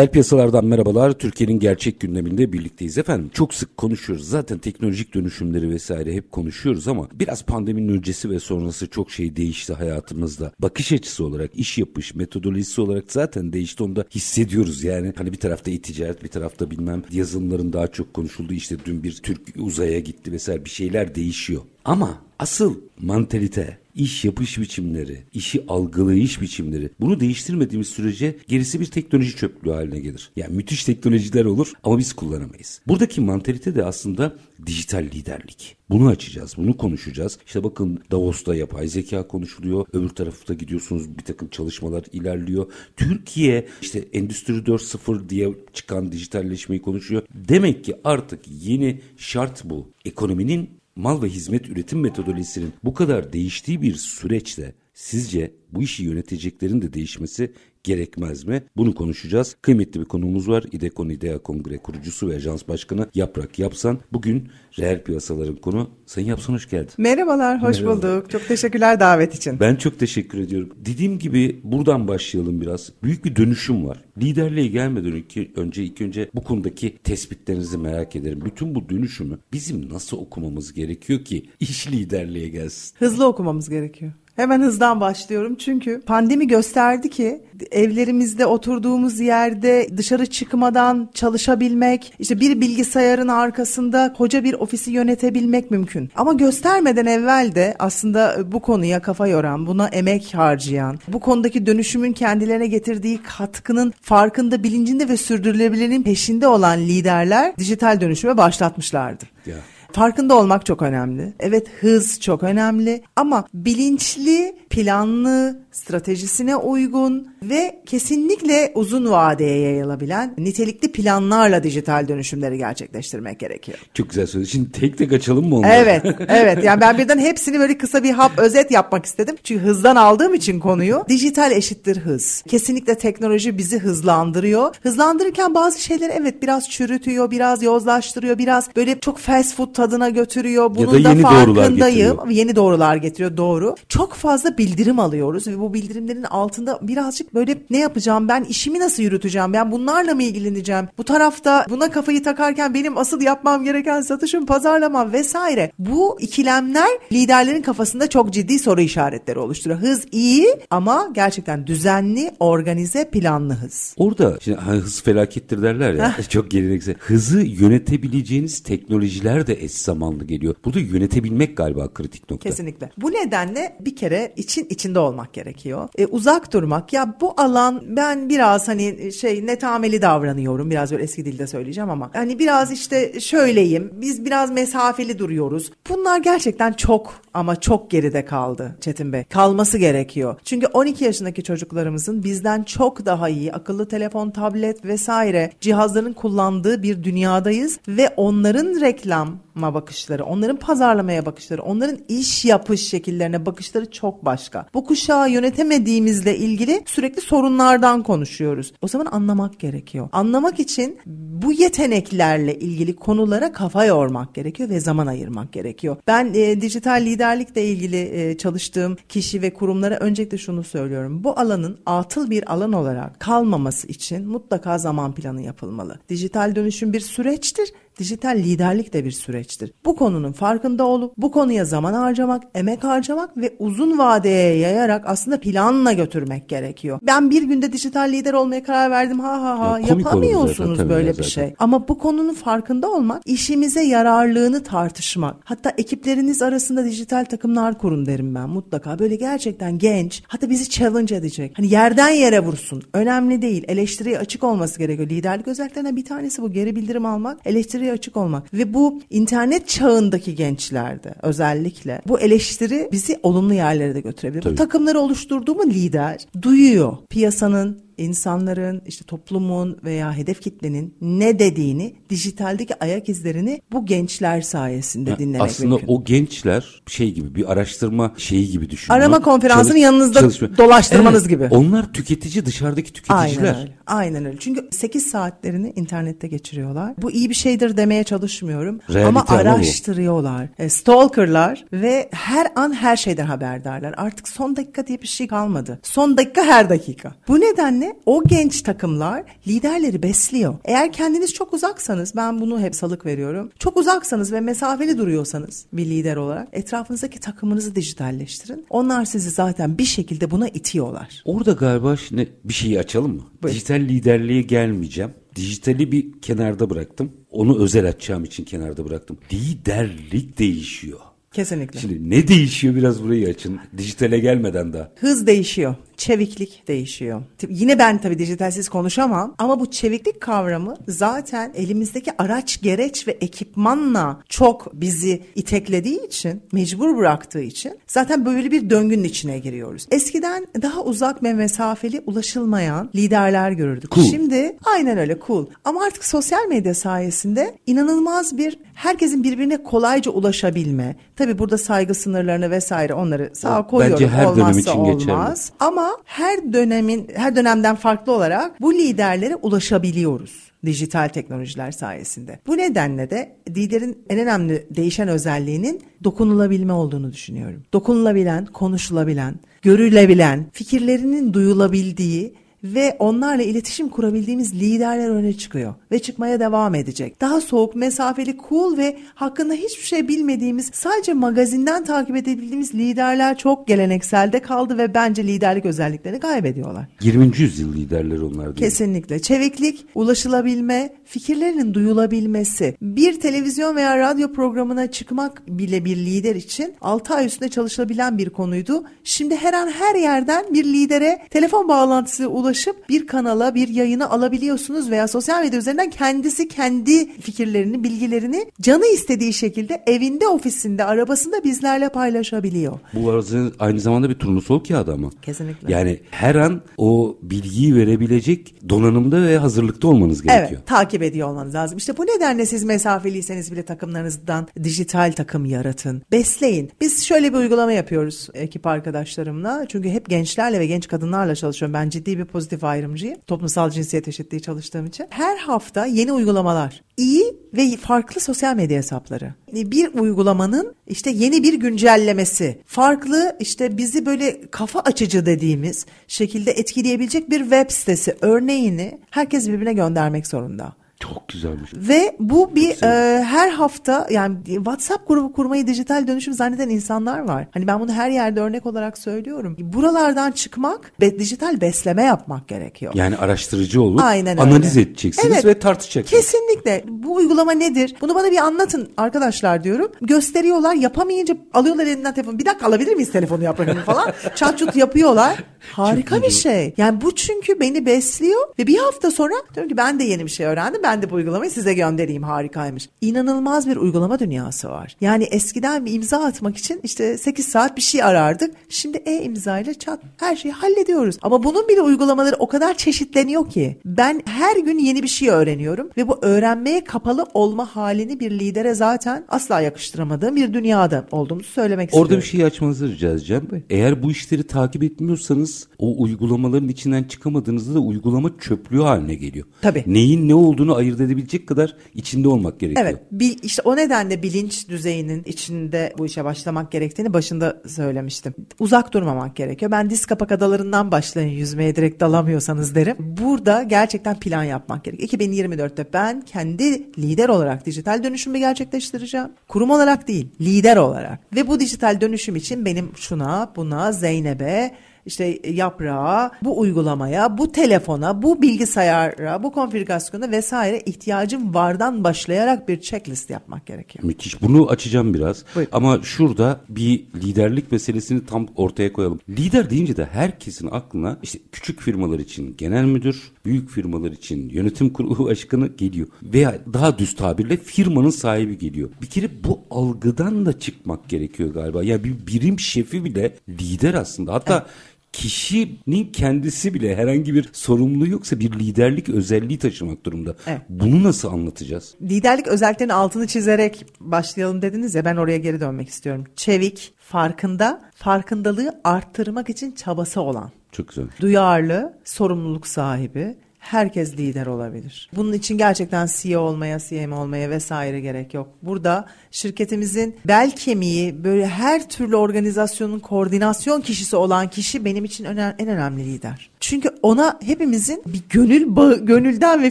Reel piyasalardan merhabalar. Türkiye'nin gerçek gündeminde birlikteyiz efendim. Çok sık konuşuyoruz. Zaten teknolojik dönüşümleri vesaire hep konuşuyoruz ama biraz pandeminin öncesi ve sonrası çok şey değişti hayatımızda. Bakış açısı olarak, iş yapış, metodolojisi olarak zaten değişti. Onu da hissediyoruz yani. Hani bir tarafta e-ticaret, bir tarafta bilmem yazılımların daha çok konuşulduğu işte dün bir Türk uzaya gitti vesaire bir şeyler değişiyor. Ama asıl mantalite, iş yapış biçimleri, işi algılayış biçimleri bunu değiştirmediğimiz sürece gerisi bir teknoloji çöplüğü haline gelir. Yani müthiş teknolojiler olur ama biz kullanamayız. Buradaki mantalite de aslında dijital liderlik. Bunu açacağız, bunu konuşacağız. İşte bakın Davos'ta yapay zeka konuşuluyor. Öbür tarafta gidiyorsunuz bir takım çalışmalar ilerliyor. Türkiye işte Endüstri 4.0 diye çıkan dijitalleşmeyi konuşuyor. Demek ki artık yeni şart bu. Ekonominin mal ve hizmet üretim metodolojisinin bu kadar değiştiği bir süreçte sizce bu işi yöneteceklerin de değişmesi gerekmez mi? Bunu konuşacağız. Kıymetli bir konuğumuz var. İDEKON İDEA Kongre kurucusu ve ajans başkanı Yaprak Yapsan. Bugün reel piyasaların konu. Sayın Yapsan hoş geldin. Merhabalar, hoş Merhabalar. bulduk. Çok teşekkürler davet için. Ben çok teşekkür ediyorum. Dediğim gibi buradan başlayalım biraz. Büyük bir dönüşüm var. Liderliğe gelmeden önce, önce ilk önce bu konudaki tespitlerinizi merak ederim. Bütün bu dönüşümü bizim nasıl okumamız gerekiyor ki iş liderliğe gelsin? Hızlı okumamız gerekiyor. Hemen hızdan başlıyorum çünkü pandemi gösterdi ki evlerimizde oturduğumuz yerde dışarı çıkmadan çalışabilmek, işte bir bilgisayarın arkasında koca bir ofisi yönetebilmek mümkün. Ama göstermeden evvel de aslında bu konuya kafa yoran, buna emek harcayan, bu konudaki dönüşümün kendilerine getirdiği katkının farkında, bilincinde ve sürdürülebilirliğinin peşinde olan liderler dijital dönüşüme başlatmışlardı. Yeah. Farkında olmak çok önemli. Evet hız çok önemli ama bilinçli, planlı, stratejisine uygun ve kesinlikle uzun vadeye yayılabilen nitelikli planlarla dijital dönüşümleri gerçekleştirmek gerekiyor. Çok güzel söyledin. Şimdi tek tek açalım mı onları? Evet, evet. Yani ben birden hepsini böyle kısa bir hap özet yapmak istedim. Çünkü hızdan aldığım için konuyu dijital eşittir hız. Kesinlikle teknoloji bizi hızlandırıyor. Hızlandırırken bazı şeyleri evet biraz çürütüyor, biraz yozlaştırıyor, biraz böyle çok fast food tadına götürüyor. Bunun ya da, yeni da farkındayım. Doğrular yeni doğrular getiriyor doğru. Çok fazla bildirim alıyoruz ve bu bildirimlerin altında birazcık böyle ne yapacağım ben işimi nasıl yürüteceğim ben bunlarla mı ilgileneceğim? Bu tarafta buna kafayı takarken benim asıl yapmam gereken satışım pazarlamam vesaire. Bu ikilemler liderlerin kafasında çok ciddi soru işaretleri oluşturuyor. Hız iyi ama gerçekten düzenli organize planlı hız. Orada şimdi hız felakettir derler ya. Çok geleneksel. Hızı yönetebileceğiniz teknolojiler de eş zamanlı geliyor burada yönetebilmek galiba kritik nokta kesinlikle bu nedenle bir kere için içinde olmak gerekiyor e, uzak durmak. Ya bu alan ben biraz hani şey netameli davranıyorum. Biraz böyle eski dilde söyleyeceğim ama hani biraz işte şöyleyim. Biz biraz mesafeli duruyoruz. Bunlar gerçekten çok ama çok geride kaldı Çetin Bey. Kalması gerekiyor. Çünkü 12 yaşındaki çocuklarımızın bizden çok daha iyi akıllı telefon, tablet vesaire cihazların kullandığı bir dünyadayız ve onların reklam bakışları, onların pazarlamaya bakışları, onların iş yapış şekillerine bakışları çok başka. Bu kuşağı yönetemediğimizle ilgili sürekli sorunlardan konuşuyoruz. O zaman anlamak gerekiyor. Anlamak için bu yeteneklerle ilgili konulara kafa yormak gerekiyor ve zaman ayırmak gerekiyor. Ben e, dijital liderlikle ilgili e, çalıştığım kişi ve kurumlara öncelikle şunu söylüyorum. Bu alanın atıl bir alan olarak kalmaması için mutlaka zaman planı yapılmalı. Dijital dönüşüm bir süreçtir dijital liderlik de bir süreçtir. Bu konunun farkında olup bu konuya zaman harcamak, emek harcamak ve uzun vadeye yayarak aslında planla götürmek gerekiyor. Ben bir günde dijital lider olmaya karar verdim ha ha ha Ya yapamıyorsunuz zaten, böyle bir şey. Ama bu konunun farkında olmak, işimize yararlığını tartışmak. Hatta ekipleriniz arasında dijital takımlar kurun derim ben mutlaka. Böyle gerçekten genç, hatta bizi challenge edecek. Hani yerden yere vursun. Önemli değil. Eleştiriye açık olması gerekiyor. Liderlik özelliklerinden bir tanesi bu. Geri bildirim almak, eleştiriye açık olmak. Ve bu internet çağındaki gençlerde özellikle bu eleştiri bizi olumlu yerlere de götürebilir. Bu Tabii. takımları oluşturduğumu lider duyuyor. Piyasanın insanların işte toplumun veya hedef kitlenin ne dediğini dijitaldeki ayak izlerini bu gençler sayesinde Ha, dinlemek Aslında mümkün. o gençler şey gibi bir araştırma şeyi gibi düşünün. Arama konferansını yanınızda çalışma- dolaştırmanız gibi. Onlar tüketici dışarıdaki tüketiciler. Aynen öyle. Aynen öyle. Çünkü 8 saatlerini internette geçiriyorlar. Bu iyi bir şeydir demeye çalışmıyorum. Realite ama araştırıyorlar. E, stalkerlar ve her an her şeyden haberdarlar. Artık son dakika diye bir şey kalmadı. Son dakika her dakika. Bu nedenle o genç takımlar liderleri besliyor. Eğer kendiniz çok uzaksanız ben bunu hep salık veriyorum. Çok uzaksanız ve mesafeli duruyorsanız bir lider olarak etrafınızdaki takımınızı dijitalleştirin. Onlar sizi zaten bir şekilde buna itiyorlar. Orada galiba şimdi bir şeyi açalım mı? Buyur. Dijital liderliğe gelmeyeceğim. Dijitali bir kenarda bıraktım. Onu özel açacağım için kenarda bıraktım. Liderlik değişiyor. Kesinlikle. Şimdi ne değişiyor biraz burayı açın. Dijitale gelmeden daha. Hız değişiyor. Çeviklik değişiyor. Yine ben tabii dijitalsiz konuşamam ama bu çeviklik kavramı zaten elimizdeki araç, gereç ve ekipmanla çok bizi iteklediği için, mecbur bıraktığı için zaten böyle bir döngünün içine giriyoruz. Eskiden daha uzak ve mesafeli ulaşılmayan liderler görürdük. Cool. Şimdi aynen öyle cool. Ama artık sosyal medya sayesinde inanılmaz bir herkesin birbirine kolayca ulaşabilme. Tabii burada saygı sınırlarını vesaire onları sağa koyuyorum. bence her dönem Olmazsa için geçerli. olmaz. Ama her dönemin her dönemden farklı olarak bu liderlere ulaşabiliyoruz dijital teknolojiler sayesinde. Bu nedenle de liderin en önemli değişen özelliğinin dokunulabilme olduğunu düşünüyorum. Dokunulabilen, konuşulabilen, görülebilen, fikirlerinin duyulabildiği ve onlarla iletişim kurabildiğimiz liderler öne çıkıyor ve çıkmaya devam edecek. Daha soğuk, mesafeli, cool ve hakkında hiçbir şey bilmediğimiz, sadece magazinden takip edebildiğimiz liderler çok gelenekselde kaldı ve bence liderlik özelliklerini kaybediyorlar. 20. yüzyıl liderleri onlar değil. Kesinlikle. Çeviklik, ulaşılabilme, fikirlerinin duyulabilmesi. Bir televizyon veya radyo programına çıkmak bile bir lider için 6 ay üstünde çalışılabilen bir konuydu. Şimdi her an her yerden bir lidere telefon bağlantısı ulaşıp bir kanala, bir yayını alabiliyorsunuz veya sosyal medya üzerinden kendisi kendi fikirlerini, bilgilerini canı istediği şekilde evinde, ofisinde, arabasında bizlerle paylaşabiliyor. Bu arada aynı zamanda bir turnusol kağıdı ama. Kesinlikle. Yani her an o bilgiyi verebilecek donanımda ve hazırlıkta olmanız gerekiyor. Evet, takip ediyor olmanız lazım. İşte bu nedenle siz mesafeliyseniz bile takımlarınızdan dijital takım yaratın. Besleyin. Biz şöyle bir uygulama yapıyoruz ekip arkadaşlarımla. Çünkü hep gençlerle ve genç kadınlarla çalışıyorum. Ben ciddi bir pozitif ayrımcıyım. Toplumsal cinsiyet eşitliği çalıştığım için. Her hafta yeni uygulamalar. iyi ve farklı sosyal medya hesapları. Bir uygulamanın işte yeni bir güncellemesi. Farklı işte bizi böyle kafa açıcı dediğimiz şekilde etkileyebilecek bir web sitesi örneğini herkes birbirine göndermek zorunda. Çok güzelmiş. Ve bu bir e, her hafta yani WhatsApp grubu kurmayı dijital dönüşüm zanneden insanlar var. Hani ben bunu her yerde örnek olarak söylüyorum. Buralardan çıkmak ve dijital besleme yapmak gerekiyor. Yani araştırıcı olup Aynen öyle. analiz edeceksiniz Evet. ve tartışacaksınız. Kesinlikle. Bu uygulama nedir? Bunu bana bir anlatın arkadaşlar diyorum. Gösteriyorlar. Yapamayınca alıyorlar elinden telefonu. Bir dakika alabilir miyiz telefonu yaprakını falan. Çat çut yapıyorlar. Harika bir şey. Yani bu çünkü beni besliyor ve bir hafta sonra diyorum ki ben de yeni bir şey öğrendim. Ben de bu uygulamayı size göndereyim. Harikaymış. İnanılmaz bir uygulama dünyası var. Yani eskiden bir imza atmak için işte 8 saat bir şey arardık. Şimdi e-imza ile çat her şeyi hallediyoruz. Ama bunun bile uygulamaları o kadar çeşitleniyor ki ben her gün yeni bir şey öğreniyorum ve bu öğrenmeye kapalı olma halini bir lidere zaten asla yakıştıramadığım bir dünyada olduğumuzu söylemek Orada istiyorum. bir şey açmanızı rica edeceğim. Eğer bu işleri takip etmiyorsanız o uygulamaların içinden çıkamadığınızda da uygulama çöplüğü haline geliyor. Tabii. Neyin ne olduğunu ayırt edebilecek kadar içinde olmak gerekiyor. Evet. Bil, işte o nedenle bilinç düzeyinin içinde bu işe başlamak gerektiğini başında söylemiştim. Uzak durmamak gerekiyor. Ben diz kapak adalarından başlayın yüzmeye direkt dalamıyorsanız derim. Burada gerçekten plan yapmak gerekiyor. 2024'te ben kendi lider olarak dijital dönüşümü gerçekleştireceğim. Kurum olarak değil, lider olarak. Ve bu dijital dönüşüm için benim şuna, buna, Zeynep'e, işte yaprağa, bu uygulamaya, bu telefona, bu bilgisayara, bu konfigürasyona vesaire ihtiyacım vardan başlayarak bir checklist yapmak gerekiyor. Müthiş. Bunu açacağım biraz. Buyurun. Ama şurada bir liderlik meselesini tam ortaya koyalım. Lider deyince de herkesin aklına işte küçük firmalar için genel müdür, büyük firmalar için yönetim kurulu başkanı geliyor. Veya daha düz tabirle firmanın sahibi geliyor. Bir kere bu algıdan da çıkmak gerekiyor galiba. Ya bir birim şefi bile lider aslında. Hatta kişinin kendisi bile herhangi bir sorumluluğu yoksa bir liderlik özelliği taşımak durumda. Evet. Bunu nasıl anlatacağız? Liderlik özelliklerinin altını çizerek başlayalım dediniz ya ben oraya geri dönmek istiyorum. Çevik, farkında, farkındalığı arttırmak için çabası olan, Çok güzel. duyarlı, sorumluluk sahibi, herkes lider olabilir. Bunun için gerçekten CEO olmaya, CM olmaya vesaire gerek yok. Burada şirketimizin bel kemiği böyle her türlü organizasyonun koordinasyon kişisi olan kişi benim için en önemli lider. Çünkü ona hepimizin bir gönül bağı, gönülden ve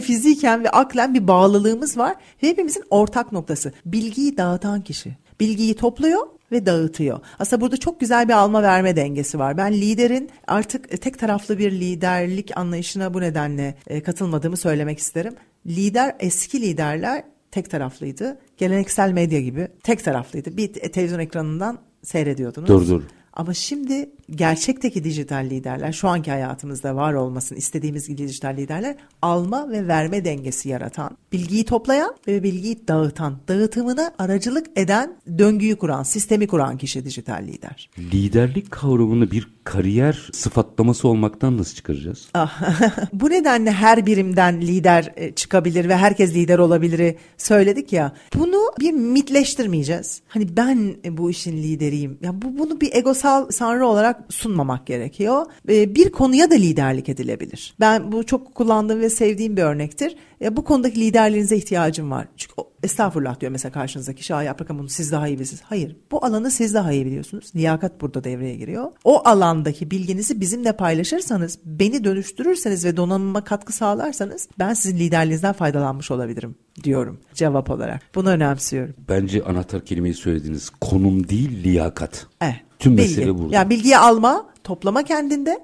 fiziken ve aklen bir bağlılığımız var hepimizin ortak noktası bilgiyi dağıtan kişi. Bilgiyi topluyor ve dağıtıyor. Aslında burada çok güzel bir alma verme dengesi var. Ben liderin artık e, tek taraflı bir liderlik anlayışına bu nedenle e, katılmadığımı söylemek isterim. Lider eski liderler tek taraflıydı. Geleneksel medya gibi tek taraflıydı. Bir te- televizyon ekranından seyrediyordunuz. Dur, dur. Ama şimdi gerçekteki dijital liderler, şu anki hayatımızda var olmasını istediğimiz gibi dijital liderler alma ve verme dengesi yaratan, bilgiyi toplayan ve bilgiyi dağıtan, dağıtımına aracılık eden, döngüyü kuran, sistemi kuran kişi dijital lider. Liderlik kavramını bir kariyer sıfatlaması olmaktan nasıl çıkaracağız? Ah, Bu nedenle her birimden lider e, çıkabilir ve herkes lider olabilir söyledik ya. Bunu bir mitleştirmeyeceğiz. Hani ben e, bu işin lideriyim. Ya bu bunu bir egosal sanrı olarak sunmamak gerekiyor. E, Bir konuya da liderlik edilebilir. Ben bu çok kullandığım ve sevdiğim bir örnektir. E, Bu konudaki liderliğinize ihtiyacım var. Çünkü o, estağfurullah diyor mesela karşınızdaki. "Aa, Yaprak bunu siz daha iyi bilirsiniz. Hayır. Bu alanı siz daha iyi biliyorsunuz. Liyakat burada devreye giriyor. O alandaki bilginizi bizimle paylaşırsanız, beni dönüştürürseniz ve donanıma katkı sağlarsanız ben sizin liderliğinizden faydalanmış olabilirim diyorum cevap olarak. Bunu önemsiyorum. Bence anahtar kelimeyi söylediğiniz konum değil liyakat. Evet. Tüm Bilgi. mesele burada. Yani bilgiyi alma, toplama kendinde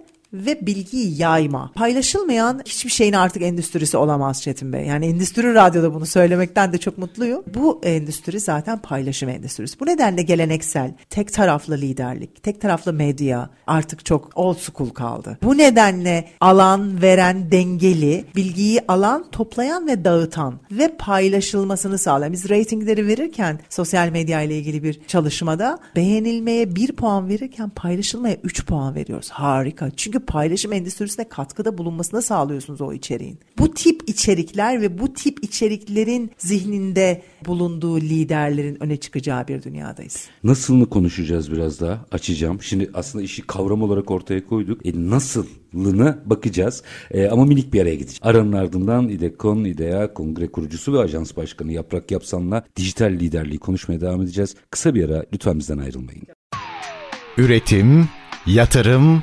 ve bilgiyi yayma. Paylaşılmayan hiçbir şeyin artık endüstrisi olamaz Çetin Bey. Yani endüstri radyoda bunu söylemekten de çok mutluyum. Bu endüstri zaten paylaşım endüstrisi. Bu nedenle geleneksel, tek taraflı liderlik, tek taraflı medya artık çok old school kaldı. Bu nedenle alan, veren, dengeli, bilgiyi alan, toplayan ve dağıtan ve paylaşılmasını sağlayan. Biz ratingleri verirken sosyal medya ile ilgili bir çalışmada beğenilmeye bir puan verirken paylaşılmaya 3 puan veriyoruz. Harika. Çünkü paylaşım endüstrisine katkıda bulunmasına sağlıyorsunuz o içeriğin. Bu tip içerikler ve bu tip içeriklerin zihninde bulunduğu liderlerin öne çıkacağı bir dünyadayız. Nasılını konuşacağız biraz daha açacağım. Şimdi aslında işi kavram olarak ortaya koyduk. E nasıllığına bakacağız. E, ama minik bir araya gideceğiz. Aranın ardından İDEKON, İDEA Kongre kurucusu ve ajans başkanı Yaprak Yapsan'la dijital liderliği konuşmaya devam edeceğiz. Kısa bir ara lütfen bizden ayrılmayın. Üretim, yatırım,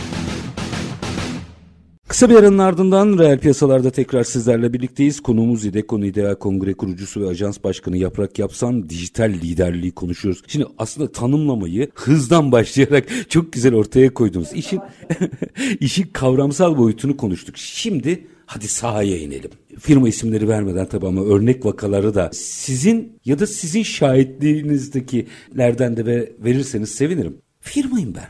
Kısa bir aranın ardından reel piyasalarda tekrar sizlerle birlikteyiz. Konuğumuz İDEKON İDEA Kongre kurucusu ve ajans başkanı Yaprak Yapsan dijital liderliği konuşuyoruz. Şimdi aslında tanımlamayı hızdan başlayarak çok güzel ortaya koydunuz. İşin, işin kavramsal boyutunu konuştuk. Şimdi hadi sahaya inelim. Firma isimleri vermeden tabii ama örnek vakaları da sizin ya da sizin şahitliğinizdekilerden de ve verirseniz sevinirim. Firmayım ben.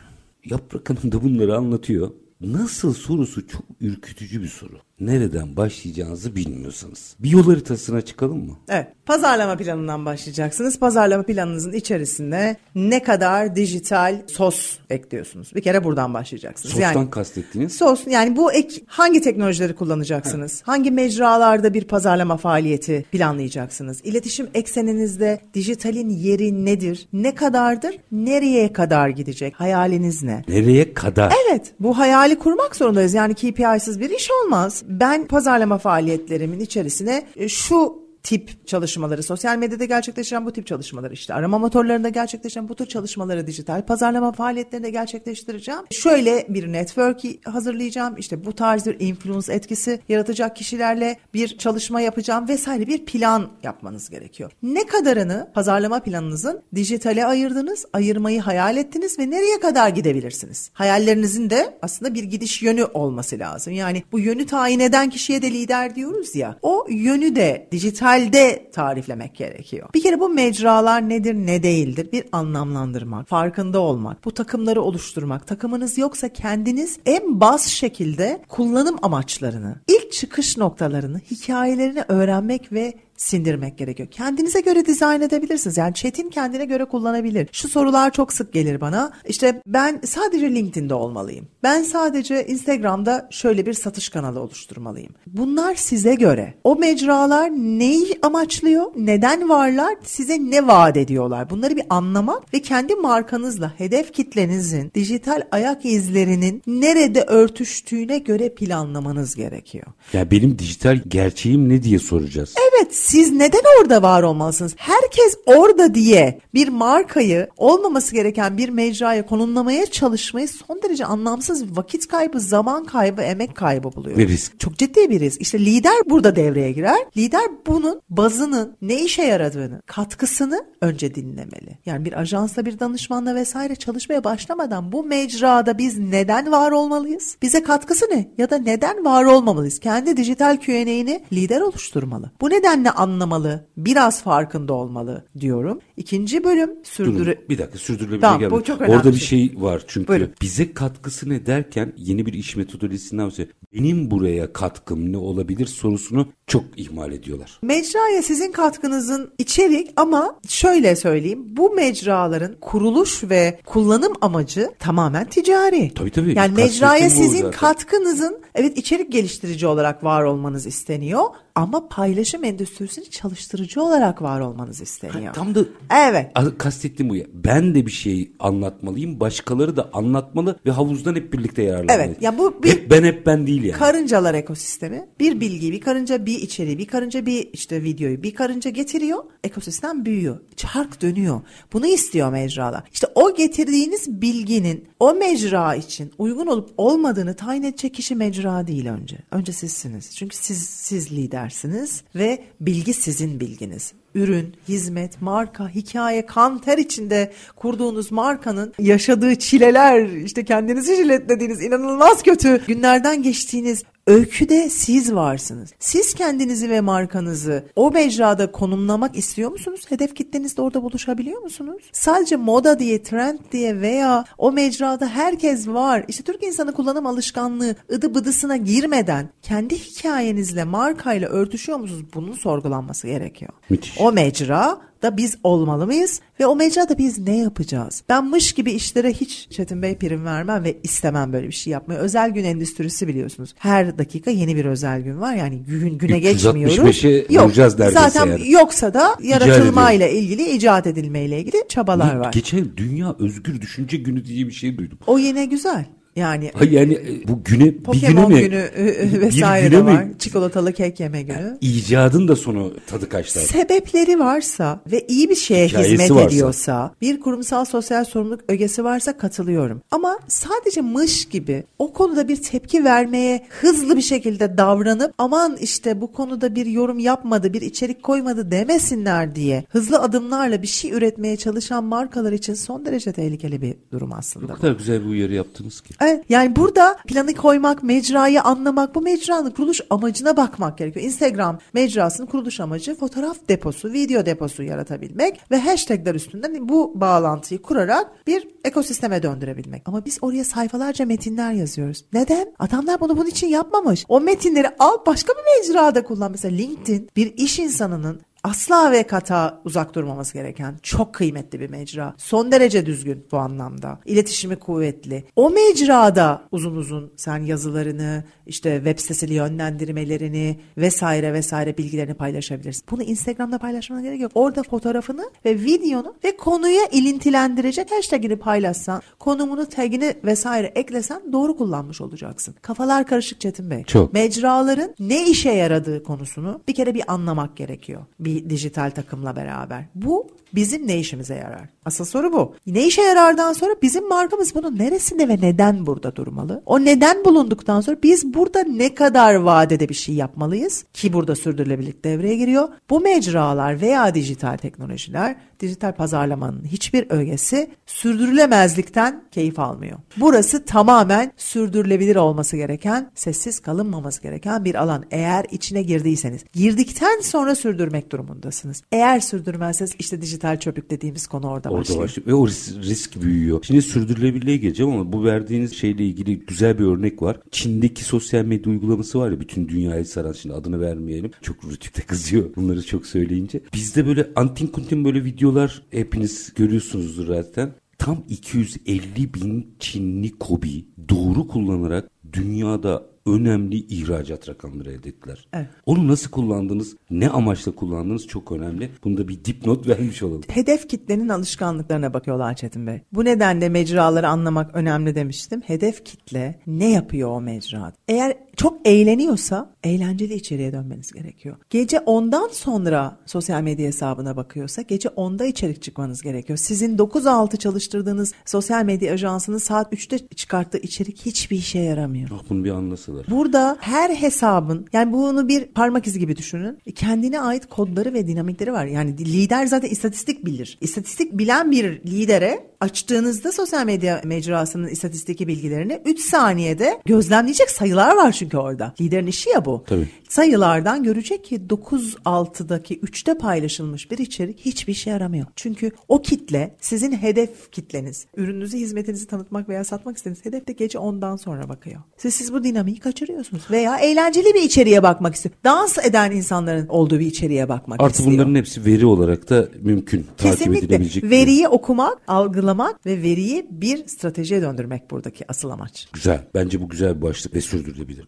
Yaprak Hanım da bunları anlatıyor. Nasıl sorusu çok ürkütücü bir soru. Nereden başlayacağınızı bilmiyorsanız. Bir yol haritasına çıkalım mı? Evet. Pazarlama planından başlayacaksınız. Pazarlama planınızın içerisinde ne kadar dijital sos ekliyorsunuz? Bir kere buradan başlayacaksınız. Sostan yani, kastettiğiniz? sos yani bu ek hangi teknolojileri kullanacaksınız? Hangi mecralarda bir pazarlama faaliyeti planlayacaksınız? İletişim ekseninizde dijitalin yeri nedir? Ne kadardır? Nereye kadar gidecek? Hayaliniz ne? Nereye kadar? Evet bu hayali kurmak zorundayız. Yani KPI'siz bir iş olmaz. Ben pazarlama faaliyetlerimin içerisine e, şu tip çalışmaları, sosyal medyada gerçekleşen bu tip çalışmaları işte arama motorlarında gerçekleşen bu tür çalışmaları dijital pazarlama faaliyetlerinde gerçekleştireceğim. Şöyle bir network hazırlayacağım. İşte bu tarz bir influence etkisi yaratacak kişilerle bir çalışma yapacağım vesaire bir plan yapmanız gerekiyor. Ne kadarını pazarlama planınızın dijitale ayırdınız, ayırmayı hayal ettiniz ve nereye kadar gidebilirsiniz? Hayallerinizin de aslında bir gidiş yönü olması lazım. Yani bu yönü tayin eden kişiye de lider diyoruz ya. O yönü de dijital halde tariflemek gerekiyor. Bir kere bu mecralar nedir ne değildir bir anlamlandırmak, farkında olmak, bu takımları oluşturmak, takımınız yoksa kendiniz en bas şekilde kullanım amaçlarını, ilk çıkış noktalarını, hikayelerini öğrenmek ve sindirmek gerekiyor. Kendinize göre dizayn edebilirsiniz. Yani chat'in kendine göre kullanabilir. Şu sorular çok sık gelir bana. İşte ben sadece LinkedIn'de olmalıyım. Ben sadece Instagram'da şöyle bir satış kanalı oluşturmalıyım. Bunlar size göre. O mecralar neyi amaçlıyor? Neden varlar? Size ne vaat ediyorlar? Bunları bir anlamak ve kendi markanızla hedef kitlenizin dijital ayak izlerinin nerede örtüştüğüne göre planlamanız gerekiyor. Ya benim dijital gerçeğim ne diye soracağız. Evet siz neden orada var olmalısınız? Herkes orada diye bir markayı olmaması gereken bir mecraya konumlamaya çalışmayı son derece anlamsız vakit kaybı, zaman kaybı, emek kaybı buluyor. Ve risk. Çok ciddi bir risk. İşte lider burada devreye girer. Lider bunun bazının ne işe yaradığını, katkısını önce dinlemeli. Yani bir ajansla bir danışmanla vesaire çalışmaya başlamadan bu mecrada biz neden var olmalıyız? Bize katkısı ne? Ya da neden var olmamalıyız? Kendi dijital Q&A'ni lider oluşturmalı. Bu nedenle anlamalı, biraz farkında olmalı diyorum. İkinci bölüm sürdürü... Durun, bir dakika sürdürülebilir Tamam, gelmedi. bu çok önemli Orada bir şey. şey var çünkü Buyurun. bize katkısı ne derken yeni bir iş metodolojisinden bahsediyor. Benim buraya katkım ne olabilir sorusunu çok ihmal ediyorlar. Mecraya sizin katkınızın içerik ama şöyle söyleyeyim bu mecraların kuruluş ve kullanım amacı tamamen ticari. Tabii, tabii. Yani mecraya sizin katkınızın evet içerik geliştirici olarak var olmanız isteniyor ama paylaşım endüstrisini çalıştırıcı olarak var olmanız isteniyor. Tam da Evet. Kastettiğim bu ya. Ben de bir şey anlatmalıyım. Başkaları da anlatmalı ve havuzdan hep birlikte yararlanmalı. Evet, ya bu bir- Hep ben hep ben değil yani. Karıncalar ekosistemi. Bir bilgi, bir karınca bir içeriği, bir karınca bir işte videoyu, bir karınca getiriyor. Ekosistem büyüyor. Çark dönüyor. Bunu istiyor mecralar. İşte o getirdiğiniz bilginin o mecra için uygun olup olmadığını tayin edecek kişi mecra değil önce. Önce sizsiniz. Çünkü siz siz lidersiniz ve bilgi sizin bilginiz. Ürün, hizmet, marka, hikaye, kan ter içinde kurduğunuz markanın yaşadığı çileler, işte kendinizi jiletlediğiniz inanılmaz kötü günlerden geçtiğiniz öyküde siz varsınız. Siz kendinizi ve markanızı o mecrada konumlamak istiyor musunuz? Hedef kitlenizde orada buluşabiliyor musunuz? Sadece moda diye, trend diye veya o mecrada herkes var. İşte Türk insanı kullanım alışkanlığı ıdı bıdısına girmeden kendi hikayenizle, markayla örtüşüyor musunuz? Bunun sorgulanması gerekiyor. Müthiş. O mecra da biz olmalı mıyız? Ve o mecrada biz ne yapacağız? Ben mış gibi işlere hiç Çetin Bey prim vermem ve istemem böyle bir şey yapmayı. Özel gün endüstrisi biliyorsunuz. Her dakika yeni bir özel gün var. Yani gün güne 365'e geçmiyoruz. Yok. vuracağız Zaten yani. yoksa da yaratılmayla ilgili, icat edilmeyle ilgili çabalar var. Geçen Dünya Özgür Düşünce Günü diye bir şey duydum. O yine güzel. Yani Ha yani e, bu güne bir güne Pokemon mi? günü e, e, Bir vesaire güne de mi? var. Çikolatalı kek yeme günü. İcadın da sonu tadı kaçtı. Sebepleri varsa ve iyi bir şeye Hikayesi hizmet varsa. ediyorsa, bir kurumsal sosyal sorumluluk ögesi varsa katılıyorum. Ama sadece mış gibi o konuda bir tepki vermeye hızlı bir şekilde davranıp aman işte bu konuda bir yorum yapmadı, bir içerik koymadı demesinler diye hızlı adımlarla bir şey üretmeye çalışan markalar için son derece tehlikeli bir durum aslında. Bu. kadar güzel bir uyarı yaptınız ki. Evet, yani burada planı koymak, mecrayı anlamak, bu mecranın kuruluş amacına bakmak gerekiyor. Instagram mecrasının kuruluş amacı fotoğraf deposu, video deposu yaratabilmek ve hashtagler üstünden bu bağlantıyı kurarak bir ekosisteme döndürebilmek. Ama biz oraya sayfalarca metinler yazıyoruz. Neden? Adamlar bunu bunun için yapmamış. O metinleri al başka bir mecrada kullan. Mesela LinkedIn bir iş insanının asla ve kata uzak durmaması gereken çok kıymetli bir mecra. Son derece düzgün bu anlamda. İletişimi kuvvetli. O mecrada uzun uzun sen yazılarını, işte web sitesi yönlendirmelerini vesaire vesaire bilgilerini paylaşabilirsin. Bunu Instagram'da paylaşmana gerek yok. Orada fotoğrafını ve videonu ve konuya ilintilendirecek hashtagini paylaşsan, konumunu, tagini vesaire eklesen doğru kullanmış olacaksın. Kafalar karışık Çetin Bey. Çok. Mecraların ne işe yaradığı konusunu bir kere bir anlamak gerekiyor. Bir dijital takımla beraber. Bu bizim ne işimize yarar? Asıl soru bu. Ne işe yarardan sonra bizim markamız bunun neresinde ve neden burada durmalı? O neden bulunduktan sonra biz burada ne kadar vadede bir şey yapmalıyız? Ki burada sürdürülebilirlik devreye giriyor. Bu mecralar veya dijital teknolojiler, dijital pazarlamanın hiçbir ögesi sürdürülemezlikten keyif almıyor. Burası tamamen sürdürülebilir olması gereken, sessiz kalınmaması gereken bir alan. Eğer içine girdiyseniz. Girdikten sonra sürdürmek durumundasınız. Eğer sürdürmezseniz işte dijital çöplük dediğimiz konu orada, Orada başlıyor. başlıyor. Ve o risk, risk büyüyor. Şimdi sürdürülebilirliğe geleceğim ama bu verdiğiniz şeyle ilgili güzel bir örnek var. Çin'deki sosyal medya uygulaması var ya bütün dünyayı saran şimdi adını vermeyelim. Çok rütükte kızıyor bunları çok söyleyince. Bizde böyle antin kuntin böyle videolar hepiniz görüyorsunuzdur zaten. Tam 250 bin Çinli kobi doğru kullanarak dünyada önemli ihracat rakamları elde ettiler. Evet. Onu nasıl kullandınız, ne amaçla kullandınız çok önemli. Bunda bir dipnot vermiş olalım. Hedef kitlenin alışkanlıklarına bakıyorlar Çetin Bey. Bu nedenle mecraları anlamak önemli demiştim. Hedef kitle ne yapıyor o mecrada? Eğer çok eğleniyorsa eğlenceli içeriye dönmeniz gerekiyor. Gece 10'dan sonra sosyal medya hesabına bakıyorsa gece 10'da içerik çıkmanız gerekiyor. Sizin 9-6 çalıştırdığınız sosyal medya ajansının saat 3'te çıkarttığı içerik hiçbir işe yaramıyor. Ah bunu bir anlasalar. Burada her hesabın yani bunu bir parmak izi gibi düşünün. Kendine ait kodları ve dinamikleri var. Yani lider zaten istatistik bilir. İstatistik bilen bir lidere açtığınızda sosyal medya mecrasının istatistik bilgilerini 3 saniyede gözlemleyecek sayılar var çünkü orada. Liderin işi ya bu. Tabii. Sayılardan görecek ki 9-6'daki 3'te paylaşılmış bir içerik hiçbir işe yaramıyor. Çünkü o kitle sizin hedef kitleniz. Ürününüzü, hizmetinizi tanıtmak veya satmak istediğiniz hedef de gece 10'dan sonra bakıyor. Siz, siz bu dinamiği kaçırıyorsunuz. Veya eğlenceli bir içeriğe bakmak istiyor. Dans eden insanların olduğu bir içeriğe bakmak Artı istiyor. bunların hepsi veri olarak da mümkün. Takip Kesinlikle. edilebilecek. Veriyi okumak, algılamak ve veriyi bir stratejiye döndürmek buradaki asıl amaç. Güzel. Bence bu güzel bir başlık ve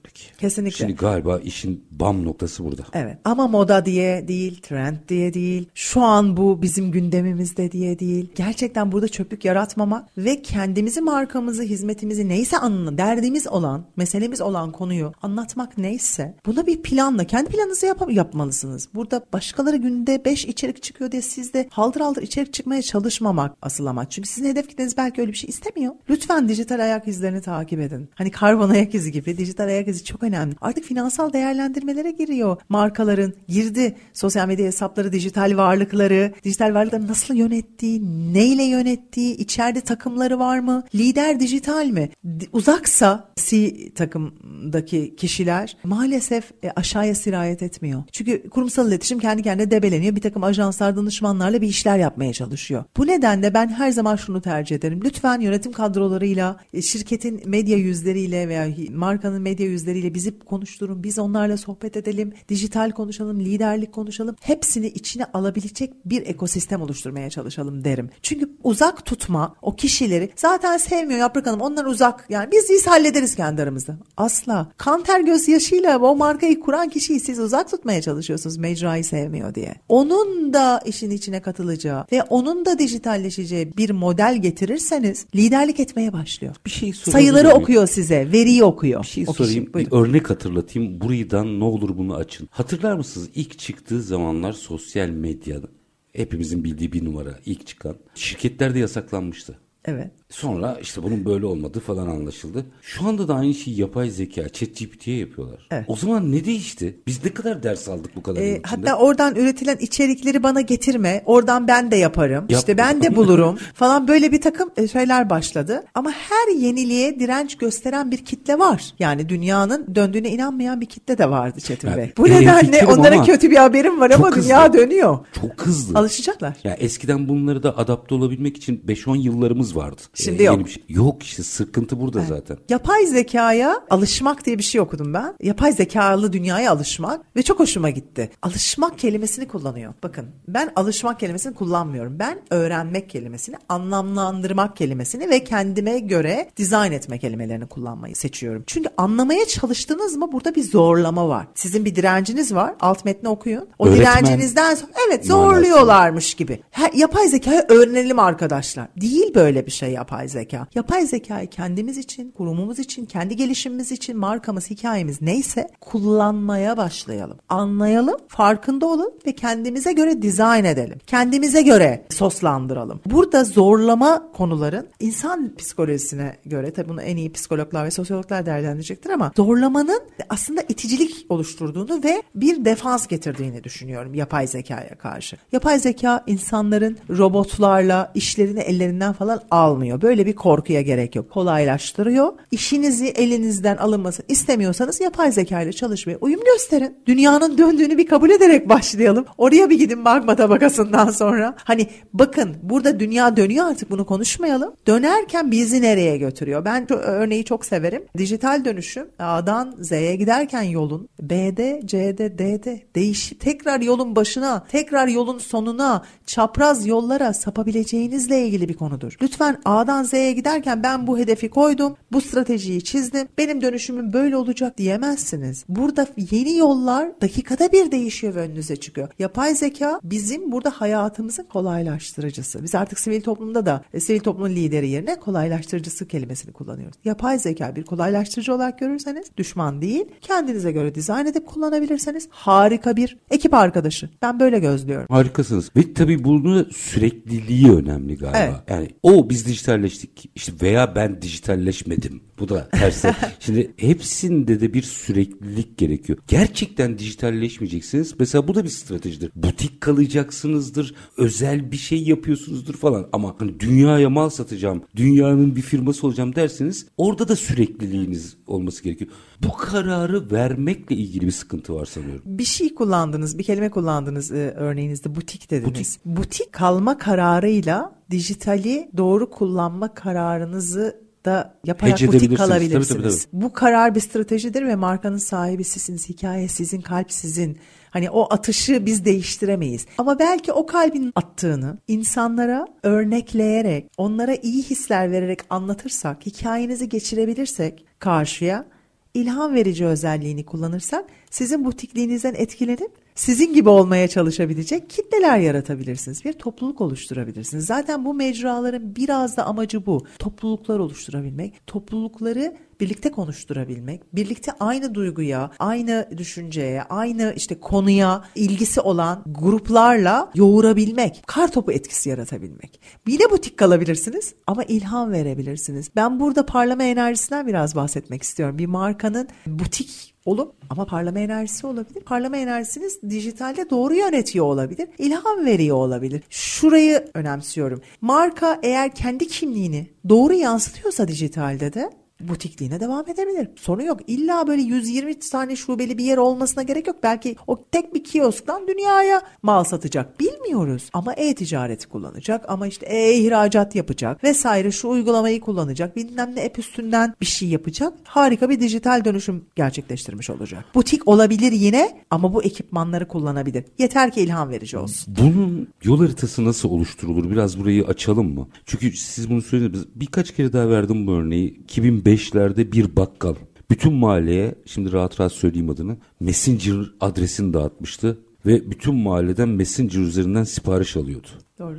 sürdürülebilirlik. Kesinlikle. Şimdi galiba işin bam noktası burada. Evet ama moda diye değil, trend diye değil, şu an bu bizim gündemimizde diye değil. Gerçekten burada çöplük yaratmamak ve kendimizi, markamızı, hizmetimizi neyse anını, derdimiz olan, meselemiz olan konuyu anlatmak neyse buna bir planla, kendi planınızı yap yapmalısınız. Burada başkaları günde 5 içerik çıkıyor diye siz de haldır haldır içerik çıkmaya çalışmamak asıl amaç. Çünkü sizin hedef kitleniz belki öyle bir şey istemiyor. Lütfen dijital ayak izlerini takip edin. Hani karbon ayak izi gibi dijital ayak izi çok önemli. Artık finansal değerlendirmelere giriyor markaların. Girdi sosyal medya hesapları, dijital varlıkları, dijital varlıkları nasıl yönettiği, neyle yönettiği, içeride takımları var mı? Lider dijital mi? Uzaksa C takımdaki kişiler maalesef e, aşağıya sirayet etmiyor. Çünkü kurumsal iletişim kendi kendine debeleniyor. Bir takım ajanslar, danışmanlarla bir işler yapmaya çalışıyor. Bu nedenle ben her zaman şunu tercih ederim. Lütfen yönetim kadrolarıyla, e, şirketin medya yüzleriyle veya markanın medya yüzleriyle bizi konuşturun. Biz onlarla sohbet edelim. Dijital konuşalım, liderlik konuşalım. Hepsini içine alabilecek bir ekosistem oluşturmaya çalışalım derim. Çünkü uzak tutma o kişileri zaten sevmiyor Yaprak Hanım. Onlar uzak. Yani biz biz hallederiz kendi aramızda. Asla. Kan ter gözyaşıyla o markayı kuran kişiyi siz uzak tutmaya çalışıyorsunuz mecrayı sevmiyor diye. Onun da işin içine katılacağı ve onun da dijitalleşeceği bir model getirirseniz liderlik etmeye başlıyor. Bir şey sorabilir Sayıları okuyor size, veriyi okuyor. Bir şey kişi. Bir örnek hatırlatayım. Buradan ne olur bunu açın. Hatırlar mısınız ilk çıktığı zamanlar sosyal medyada hepimizin bildiği bir numara ilk çıkan şirketlerde yasaklanmıştı. Evet. Sonra işte bunun böyle olmadığı falan anlaşıldı. Şu anda da aynı şeyi yapay zeka, ChatGPT'ye yapıyorlar. Evet. O zaman ne değişti? Biz ne kadar ders aldık bu kadar Ee, hatta oradan üretilen içerikleri bana getirme. Oradan ben de yaparım. Yap. İşte ben de bulurum falan böyle bir takım e, şeyler başladı. Ama her yeniliğe direnç gösteren bir kitle var. Yani dünyanın döndüğüne inanmayan bir kitle de vardı Çetin Yani Bey. Bu nedenle onlara kötü bir haberim var ama çok dünya hızlı. dönüyor. Çok hızlı. Alışacaklar. Ya eskiden bunları da adapte olabilmek için 5-10 yıllarımız vardı. Şimdi yok. şey- Yok işte sıkıntı burada zaten. Yapay zekaya alışmak diye bir şey okudum ben. Yapay zekalı dünyaya alışmak ve çok hoşuma gitti. Alışmak kelimesini kullanıyor. Bakın ben alışmak kelimesini kullanmıyorum. Ben öğrenmek kelimesini, anlamlandırmak kelimesini ve kendime göre dizayn etme kelimelerini kullanmayı seçiyorum. Çünkü anlamaya çalıştınız mı burada bir zorlama var. Sizin bir direnciniz var. Alt metni okuyun. O Öğretmen direncinizden sonra evet zorluyorlarmış gibi. Her, yapay zekayı öğrenelim arkadaşlar. Değil böyle bir şey yapay zeka. Yapay zekayı kendimiz için, kurumumuz için, kendi gelişimimiz için, markamız, hikayemiz neyse kullanmaya başlayalım. Anlayalım, farkında olun ve kendimize göre dizayn edelim. Kendimize göre soslandıralım. Burada zorlama konuların insan psikolojisine göre tabii bunu en iyi psikologlar ve sosyologlar değerlendirecektir ama zorlamanın aslında iticilik oluşturduğunu ve bir defans getirdiğini düşünüyorum yapay zekaya karşı. Yapay zeka insanların robotlarla işlerini ellerinden falan almıyor. Böyle bir korkuya gerek yok. Kolaylaştırıyor. İşinizi elinizden alınması istemiyorsanız yapay zeka ile çalışmaya uyum gösterin. Dünyanın döndüğünü bir kabul ederek başlayalım. Oraya bir gidin magma tabakasından sonra. Hani bakın burada dünya dönüyor artık bunu konuşmayalım. Dönerken bizi nereye götürüyor? Ben örneği çok severim. Dijital dönüşüm A'dan Z'ye giderken yolun B'de, C'de, D'de değişip tekrar yolun başına, tekrar yolun sonuna, çapraz yollara sapabileceğinizle ilgili bir konudur. Lütfen A'dan Z'ye giderken ben bu hedefi koydum, bu stratejiyi çizdim, benim dönüşümüm böyle olacak diyemezsiniz. Burada yeni yollar dakikada bir değişiyor ve önünüze çıkıyor. Yapay zeka bizim burada hayatımızın kolaylaştırıcısı. Biz artık sivil toplumda da e, sivil toplumun lideri yerine kolaylaştırıcısı kelimesini kullanıyoruz. Yapay zeka bir kolaylaştırıcı olarak görürseniz düşman değil, kendinize göre dizayn edip kullanabilirseniz harika bir ekip arkadaşı. Ben böyle gözlüyorum. Harikasınız. Ve tabii bunun sürekliliği önemli galiba. Evet. Yani o biz dijitalleştik işte veya ben dijitalleşmedim. Bu da tersi. Şimdi hepsinde de bir süreklilik gerekiyor. Gerçekten dijitalleşmeyeceksiniz. Mesela bu da bir stratejidir. Butik kalacaksınızdır. Özel bir şey yapıyorsunuzdur falan. Ama hani dünyaya mal satacağım. Dünyanın bir firması olacağım derseniz orada da sürekliliğiniz olması gerekiyor. Bu kararı vermekle ilgili bir sıkıntı var sanıyorum. Bir şey kullandınız, bir kelime kullandınız e, örneğinizde butik dediniz. Butik. kalma kararıyla dijitali doğru kullanma kararınızı da yaparak butik kalabilirsiniz. Tabii, tabii, Bu karar bir stratejidir ve markanın sahibi sizsiniz. Hikaye sizin, kalp sizin. Hani o atışı biz değiştiremeyiz. Ama belki o kalbin attığını insanlara örnekleyerek, onlara iyi hisler vererek anlatırsak, hikayenizi geçirebilirsek karşıya ilham verici özelliğini kullanırsak sizin butikliğinizden etkilenip sizin gibi olmaya çalışabilecek kitleler yaratabilirsiniz. Bir topluluk oluşturabilirsiniz. Zaten bu mecraların biraz da amacı bu. Topluluklar oluşturabilmek, toplulukları birlikte konuşturabilmek, birlikte aynı duyguya, aynı düşünceye, aynı işte konuya ilgisi olan gruplarla yoğurabilmek, kar topu etkisi yaratabilmek. Yine butik kalabilirsiniz ama ilham verebilirsiniz. Ben burada parlama enerjisinden biraz bahsetmek istiyorum. Bir markanın butik olup ama parlama enerjisi olabilir. Parlama enerjisiniz dijitalde doğru yönetiyor olabilir. İlham veriyor olabilir. Şurayı önemsiyorum. Marka eğer kendi kimliğini doğru yansıtıyorsa dijitalde de butikliğine devam edebilir. Sorun yok. İlla böyle 120 tane şubeli bir yer olmasına gerek yok. Belki o tek bir kiosktan dünyaya mal satacak. Bilmiyoruz. Ama e-ticareti kullanacak. Ama işte e-ihracat yapacak. Vesaire şu uygulamayı kullanacak. Bilmem ne app üstünden bir şey yapacak. Harika bir dijital dönüşüm gerçekleştirmiş olacak. Butik olabilir yine ama bu ekipmanları kullanabilir. Yeter ki ilham verici olsun. Bunun yol haritası nasıl oluşturulur? Biraz burayı açalım mı? Çünkü siz bunu söylediniz. Birkaç kere daha verdim bu örneği. 2005'lerde bir bakkal bütün mahalleye şimdi rahat rahat söyleyeyim adını Messenger adresini dağıtmıştı ve bütün mahalleden Messenger üzerinden sipariş alıyordu. Doğru.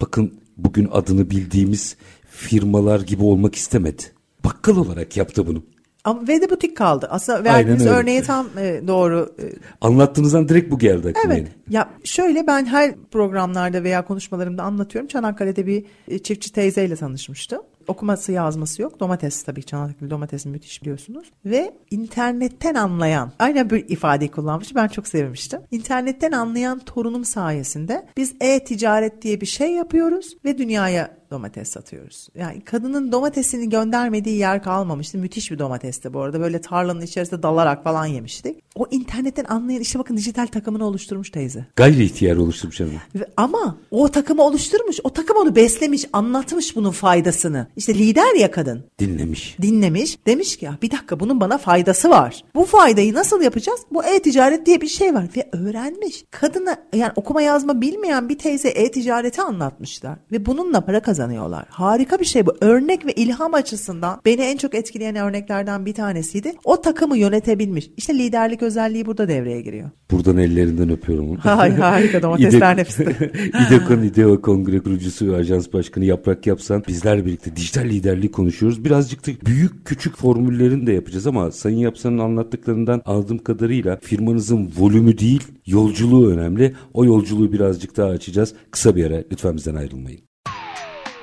Bakın bugün adını bildiğimiz firmalar gibi olmak istemedi. Bakkal olarak yaptı bunu. Ama ve de butik kaldı. Aslında verdiğiniz örneği tam e, doğru e, Anlattığınızdan direkt bu geldi aklıma. Evet. yine. Ya şöyle ben her programlarda veya konuşmalarımda anlatıyorum. Çanakkale'de bir e, çiftçi teyzeyle tanışmıştım. okuması yazması yok. Domates tabii Çanakkale domatesi müthiş biliyorsunuz. Ve internetten anlayan aynen bir ifade kullanmış. Ben çok sevmiştim. İnternetten anlayan torunum sayesinde biz e-ticaret diye bir şey yapıyoruz ve dünyaya domates satıyoruz. Yani kadının domatesini göndermediği yer kalmamıştı. Müthiş bir domatesti bu arada. Böyle tarlanın içerisinde dalarak falan yemiştik. O internetten anlayan işte bakın dijital takımını oluşturmuş teyze. Gayri ihtiyar oluşturmuş ama. Ama o takımı oluşturmuş. O takım onu beslemiş, anlatmış bunun faydasını. İşte lider ya kadın. Dinlemiş. Dinlemiş. Demiş ki ya bir dakika bunun bana faydası var. Bu faydayı nasıl yapacağız? Bu e-ticaret diye bir şey var. Ve öğrenmiş. Kadına yani okuma yazma bilmeyen bir teyze e-ticareti anlatmışlar. Ve bununla para kazanıyorlar. Harika bir şey bu. Örnek ve ilham açısından beni en çok etkileyen örneklerden bir tanesiydi. O takımı yönetebilmiş. İşte liderlik özelliği burada devreye giriyor. Buradan ellerinden öpüyorum onu. Hay harika domatesler nefisli. İDEKON İDEO Kongre kurucusu ve ajans başkanı Yaprak Yapsan bizler birlikte dijital liderliği konuşuyoruz. Birazcık da büyük küçük formüllerini de yapacağız ama Sayın Yapsan'ın anlattıklarından anladığım kadarıyla firmanızın volümü değil yolculuğu önemli. O yolculuğu birazcık daha açacağız. Kısa bir ara lütfen bizden ayrılmayın.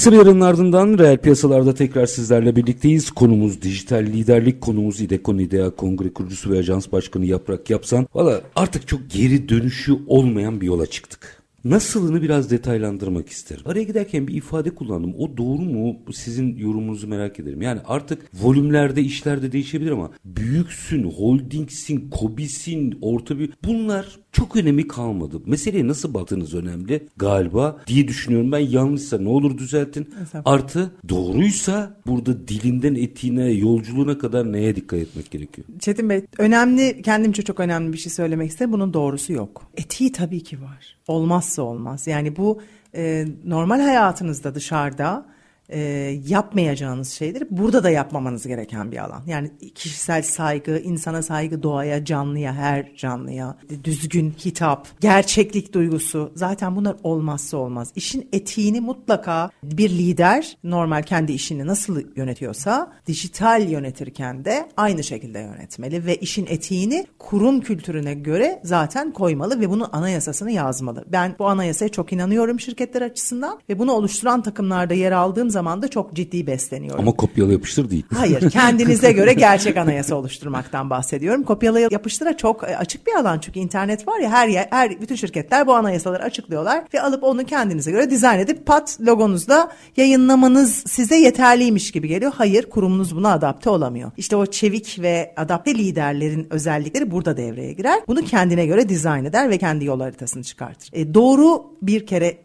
Kısa bir aranın ardından reel piyasalarda tekrar sizlerle birlikteyiz. Konumuz dijital liderlik, konumuz İDEKON İDEA Kongre kurucusu ve ajans başkanı Yaprak Yapsan. Valla artık çok geri dönüşü olmayan bir yola çıktık. Nasılını biraz detaylandırmak isterim. Araya giderken bir ifade kullandım. O doğru mu? Sizin yorumunuzu merak ederim. Yani artık volümlerde, işlerde değişebilir ama büyüksün, holdingsin, kobisin, orta bir bunlar çok önemi kalmadı. Meseleye nasıl baktığınız önemli galiba diye düşünüyorum. Ben yanlışsa ne olur düzeltin. Artı doğruysa burada dilinden etiğine, yolculuğuna kadar neye dikkat etmek gerekiyor? Çetin Bey önemli kendimce çok önemli bir şey söylemek istedim. Bunun doğrusu yok. Etiği tabii ki var. Olmazsa olmaz. Yani bu e, normal hayatınızda dışarıda e, yapmayacağınız şeyleri burada da yapmamanız gereken bir alan. Yani kişisel saygı, insana saygı, doğaya, canlıya, her canlıya, düzgün hitap, gerçeklik duygusu zaten bunlar olmazsa olmaz. İşin etiğini mutlaka bir lider normal kendi işini nasıl yönetiyorsa dijital yönetirken de aynı şekilde yönetmeli ve işin etiğini kurum kültürüne göre zaten koymalı ve bunun anayasasını yazmalı. Ben bu anayasaya çok inanıyorum şirketler açısından ve bunu oluşturan takımlarda yer aldığım zaman da çok ciddi besleniyorum. Ama kopyala yapıştır değil. Hayır, kendinize göre gerçek anayasa oluşturmaktan bahsediyorum. Kopyala yapıştıra çok e, açık bir alan çünkü internet var ya her yer, her bütün şirketler bu anayasaları açıklıyorlar ve alıp onu kendinize göre dizayn edip pat logonuzda yayınlamanız size yeterliymiş gibi geliyor. Hayır, kurumunuz buna adapte olamıyor. İşte o çevik ve adapte liderlerin özellikleri burada devreye girer. Bunu kendine göre dizayn eder ve kendi yol haritasını çıkartır. E, doğru bir kere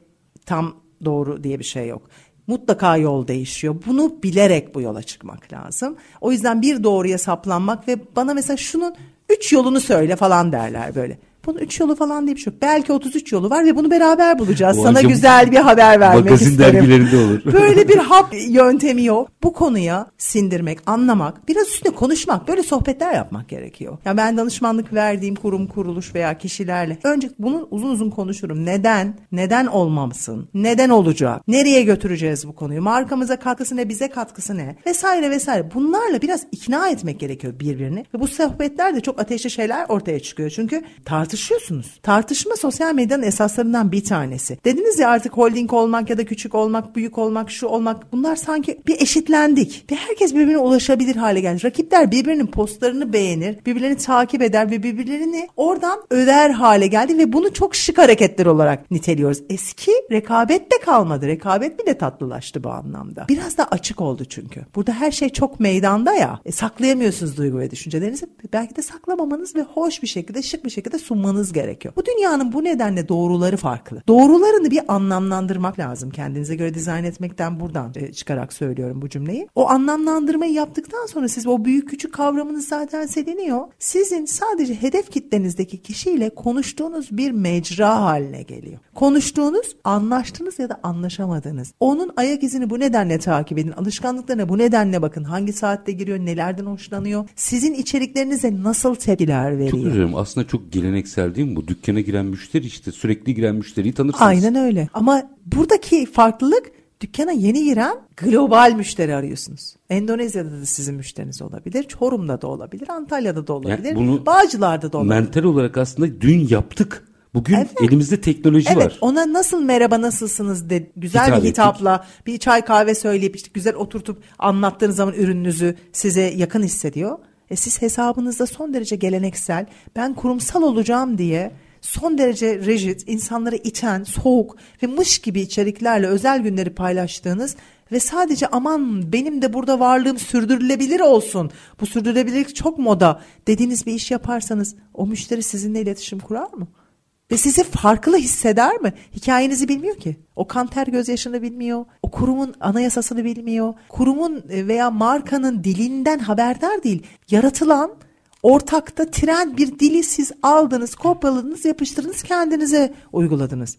tam doğru diye bir şey yok mutlaka yol değişiyor. Bunu bilerek bu yola çıkmak lazım. O yüzden bir doğruya saplanmak ve bana mesela şunun üç yolunu söyle falan derler böyle. Bunun üç yolu falan diye bir şey yok. Belki 33 yolu var ve bunu beraber bulacağız. Bu Sana güzel bir haber vermek magazin isterim. dergilerinde olur. Böyle bir hap yöntemi yok. Bu konuya sindirmek, anlamak, biraz üstüne konuşmak, böyle sohbetler yapmak gerekiyor. Ya ben danışmanlık verdiğim kurum, kuruluş veya kişilerle önce bunu uzun uzun konuşurum. Neden? Neden olmamasın? Neden olacak? Nereye götüreceğiz bu konuyu? Markamıza katkısı ne, bize katkısı ne? Vesaire vesaire. Bunlarla biraz ikna etmek gerekiyor birbirini. Ve bu sohbetlerde çok ateşli şeyler ortaya çıkıyor. Çünkü tartışıyorsunuz. Tartışma sosyal medyanın esaslarından bir tanesi. Dediniz ya artık holding olmak ya da küçük olmak, büyük olmak, şu olmak bunlar sanki bir eşitlendik. Ve herkes birbirine ulaşabilir hale geldi. Rakipler birbirinin postlarını beğenir, birbirlerini takip eder ve birbirlerini oradan över hale geldi ve bunu çok şık hareketler olarak niteliyoruz. Eski rekabet de kalmadı. Rekabet bile tatlılaştı bu anlamda. Biraz da açık oldu çünkü. Burada her şey çok meydanda ya. E, saklayamıyorsunuz duygu ve düşüncelerinizi. Belki de saklamamanız ve hoş bir şekilde, şık bir şekilde sunmanız gerekiyor. Bu dünyanın bu nedenle doğruları farklı. Doğrularını bir anlamlandırmak lazım. Kendinize göre dizayn etmekten buradan e, çıkarak söylüyorum bu cümleyi. O anlamlandırmayı yaptıktan sonra siz o büyük küçük kavramınız zaten siliniyor. Sizin sadece hedef kitlenizdeki kişiyle konuştuğunuz bir mecra haline geliyor. Konuştuğunuz, anlaştığınız ya da anlaşamadığınız. Onun ayak izini bu nedenle takip edin. Alışkanlıklarına bu nedenle bakın. Hangi saatte giriyor, nelerden hoşlanıyor. Sizin içeriklerinize nasıl tepkiler veriyor. Çok dilerim. Aslında çok geleneksel mi bu? Dükkana giren müşteri işte sürekli giren müşteriyi tanırsınız. Aynen öyle. Ama buradaki farklılık dükkana yeni giren global müşteri arıyorsunuz. Endonezya'da da sizin müşteriniz olabilir. Çorum'da da olabilir. Antalya'da da olabilir. Yani bunu Bağcılar'da da olabilir. Mental olarak aslında dün yaptık. Bugün Evet. elimizde teknoloji Evet var. ona nasıl merhaba nasılsınız de güzel Hitap bir ettik. hitapla bir çay kahve söyleyip işte güzel oturtup anlattığınız zaman ürününüzü size yakın hissediyor. E siz hesabınızda son derece geleneksel ben kurumsal olacağım diye son derece rigid insanları iten soğuk ve mış gibi içeriklerle özel günleri paylaştığınız ve sadece aman benim de burada varlığım sürdürülebilir olsun. Bu sürdürülebilirlik çok moda dediğiniz bir iş yaparsanız o müşteri sizinle iletişim kurar mı? Ve sizi farklı hisseder mi? Hikayenizi bilmiyor ki. O kanter gözyaşını bilmiyor. O kurumun anayasasını bilmiyor. Kurumun e, veya markanın dilinden haberdar değil. Yaratılan ortakta tren bir dili siz aldınız, kopyaladınız, yapıştırdınız, kendinize uyguladınız.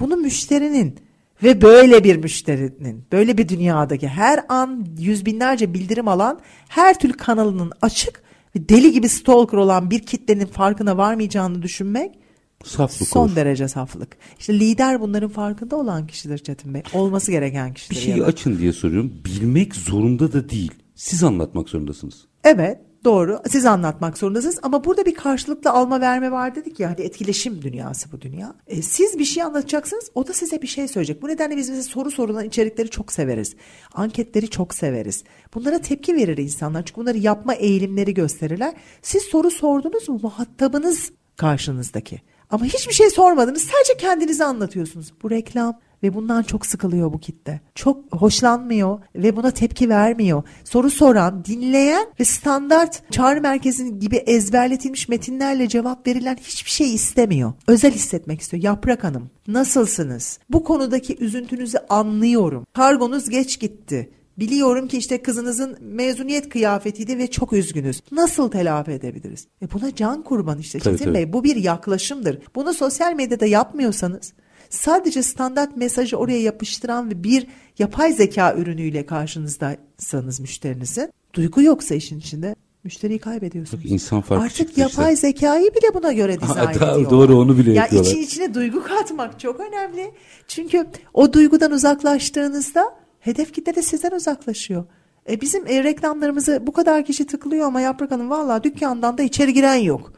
Bunu müşterinin ve böyle bir müşterinin, böyle bir dünyadaki her an yüz binlerce bildirim alan her türlü kanalının açık ve deli gibi stalker olan bir kitlenin farkına varmayacağını düşünmek Saflık son olur. derece saflık. İşte lider bunların farkında olan kişidir Çetin Bey. Olması gereken Bir kişidir. şeyi ya da. açın diye soruyorum. Bilmek zorunda da değil. Siz anlatmak zorundasınız. Evet doğru siz anlatmak zorundasınız ama burada bir karşılıklı alma verme var dedik ya hani etkileşim dünyası bu dünya. E, siz bir şey anlatacaksınız o da size bir şey söyleyecek. Bu nedenle biz mesela soru sorulan içerikleri çok severiz. Anketleri çok severiz. Bunlara tepki verir insanlar çünkü bunları yapma eğilimleri gösterirler. Siz soru sordunuz mu muhatabınız karşınızdaki. Ama hiçbir şey sormadınız sadece kendinizi anlatıyorsunuz. Bu reklam ve bundan çok sıkılıyor bu kitle. Çok hoşlanmıyor ve buna tepki vermiyor. Soru soran, dinleyen ve standart çağrı merkezinin gibi ezberletilmiş metinlerle cevap verilen hiçbir şey istemiyor. Özel hissetmek istiyor. Yaprak Hanım, nasılsınız? Bu konudaki üzüntünüzü anlıyorum. Kargonuz geç gitti. Biliyorum ki işte kızınızın mezuniyet kıyafetiydi ve çok üzgünüz. Nasıl telafi edebiliriz? E buna can kurban işte Tabii, Çetin tabii. Bey. Bu bir yaklaşımdır. Bunu sosyal medyada yapmıyorsanız sadece standart mesajı oraya yapıştıran ve bir yapay zeka ürünüyle karşınızdaysanız müşterinizin duygu yoksa işin içinde müşteriyi kaybediyorsunuz. Bak, insan farkı Artık yapay işte. zekayı bile buna göre dizayn Ha, ediyorlar. doğru, onu bile ya yapıyorlar. için içine duygu katmak çok önemli. Çünkü o duygudan uzaklaştığınızda hedef kitle de sizden uzaklaşıyor. E bizim e, reklamlarımızı bu kadar kişi tıklıyor ama Yaprak Hanım valla dükkandan da içeri giren yok.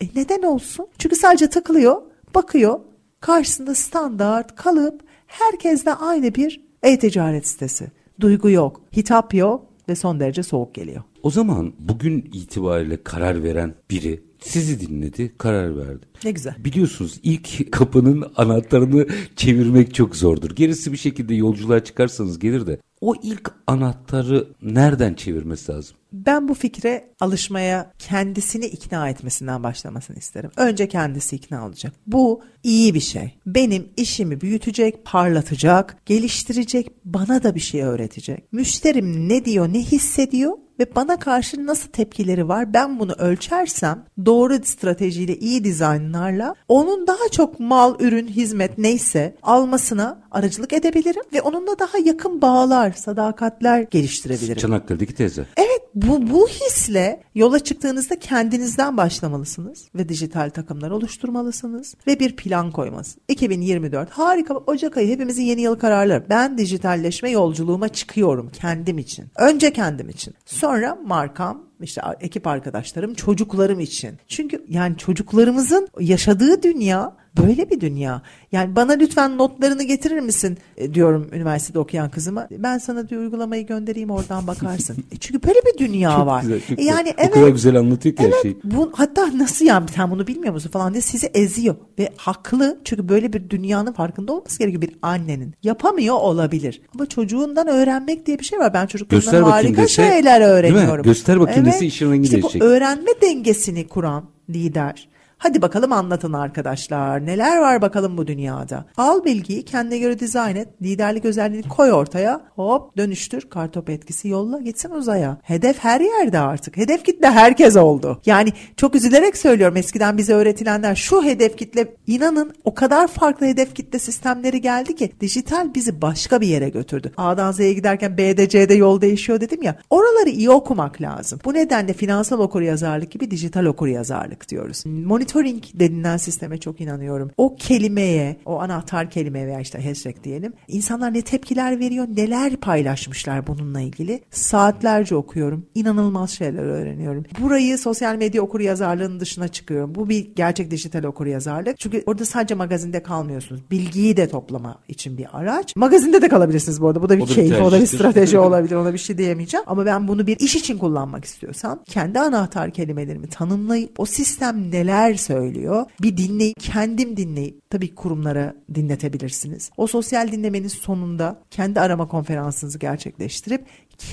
E neden olsun? Çünkü sadece tıklıyor, bakıyor. Karşısında standart, kalıp, herkesle aynı bir e-ticaret sitesi. Duygu yok, hitap yok ve son derece soğuk geliyor. O zaman bugün itibariyle karar veren biri sizi dinledi, karar verdi. Ne güzel. Biliyorsunuz ilk kapının anahtarını çevirmek çok zordur. Gerisi bir şekilde yolculuğa çıkarsanız gelir de o ilk anahtarı nereden çevirmesi lazım? Ben bu fikre alışmaya kendisini ikna etmesinden başlamasını isterim. Önce kendisi ikna olacak. Bu iyi bir şey. Benim işimi büyütecek, parlatacak, geliştirecek, bana da bir şey öğretecek. Müşterim ne diyor, ne hissediyor ve bana karşı nasıl tepkileri var ben bunu ölçersem doğru stratejiyle iyi dizaynlarla onun daha çok mal, ürün, hizmet neyse almasına aracılık edebilirim ve onunla daha yakın bağlar, sadakatler geliştirebilirim. Çanakkale'deki teyze. Evet bu, bu hisle yola çıktığınızda kendinizden başlamalısınız ve dijital takımlar oluşturmalısınız ve bir plan koymalısınız. 2024 harika Ocak ayı hepimizin yeni yıl kararları. Ben dijitalleşme yolculuğuma çıkıyorum kendim için. Önce kendim için. Sonra markam işte ekip arkadaşlarım, çocuklarım için. Çünkü yani çocuklarımızın yaşadığı dünya böyle bir dünya. Yani bana lütfen notlarını getirir misin e, diyorum üniversitede okuyan kızıma. Ben sana diyor uygulamayı göndereyim oradan bakarsın. E çünkü böyle bir dünya Çok var. güzel, çok E yani güzel. evet. O kadar güzel anlatıyor ki her Evet, şeyi. bu, hatta nasıl yani sen bunu bilmiyor musun falan diye sizi eziyor. Ve haklı çünkü böyle bir dünyanın farkında olması gerekiyor bir annenin. Yapamıyor olabilir. Ama çocuğundan öğrenmek diye bir şey var. Ben çocuklarımdan harika dese, şeyler öğreniyorum. Göster bakayım dese işin rengi işte değişecek. Bu öğrenme dengesini kuran lider. Hadi bakalım anlatın arkadaşlar. Neler var bakalım bu dünyada. Al bilgiyi kendine göre dizayn et. Liderlik özelliğini koy ortaya. Hop dönüştür. Kartop etkisi yolla gitsin uzaya. Hedef her yerde artık. Hedef kitle herkes oldu. Yani çok üzülerek söylüyorum eskiden bize öğretilenler şu hedef kitle inanın o kadar farklı hedef kitle sistemleri geldi ki dijital bizi başka bir yere götürdü. A'dan Z'ye giderken B'de C'de yol değişiyor dedim ya. Oraları iyi okumak lazım. Bu nedenle finansal okuryazarlık gibi dijital okuryazarlık diyoruz. Monitör monitoring denilen sisteme çok inanıyorum. O kelimeye, o anahtar kelimeye veya işte hashtag diyelim. İnsanlar ne tepkiler veriyor, neler paylaşmışlar bununla ilgili. Saatlerce okuyorum. İnanılmaz şeyler öğreniyorum. Burayı sosyal medya okur yazarlığının dışına çıkıyorum. Bu bir gerçek dijital okur yazarlık. Çünkü orada sadece magazinde kalmıyorsunuz. Bilgiyi de toplama için bir araç. Magazinde de kalabilirsiniz bu arada. Bu da bir O da bir keyif, o da bir strateji olabilir. Ona bir şey diyemeyeceğim. Ama ben bunu bir iş için kullanmak istiyorsam kendi anahtar kelimelerimi tanımlayıp o sistem neler söylüyor bir dinleyip kendim dinleyip tabii kurumlara dinletebilirsiniz. O sosyal dinlemenin sonunda kendi arama konferansınızı gerçekleştirip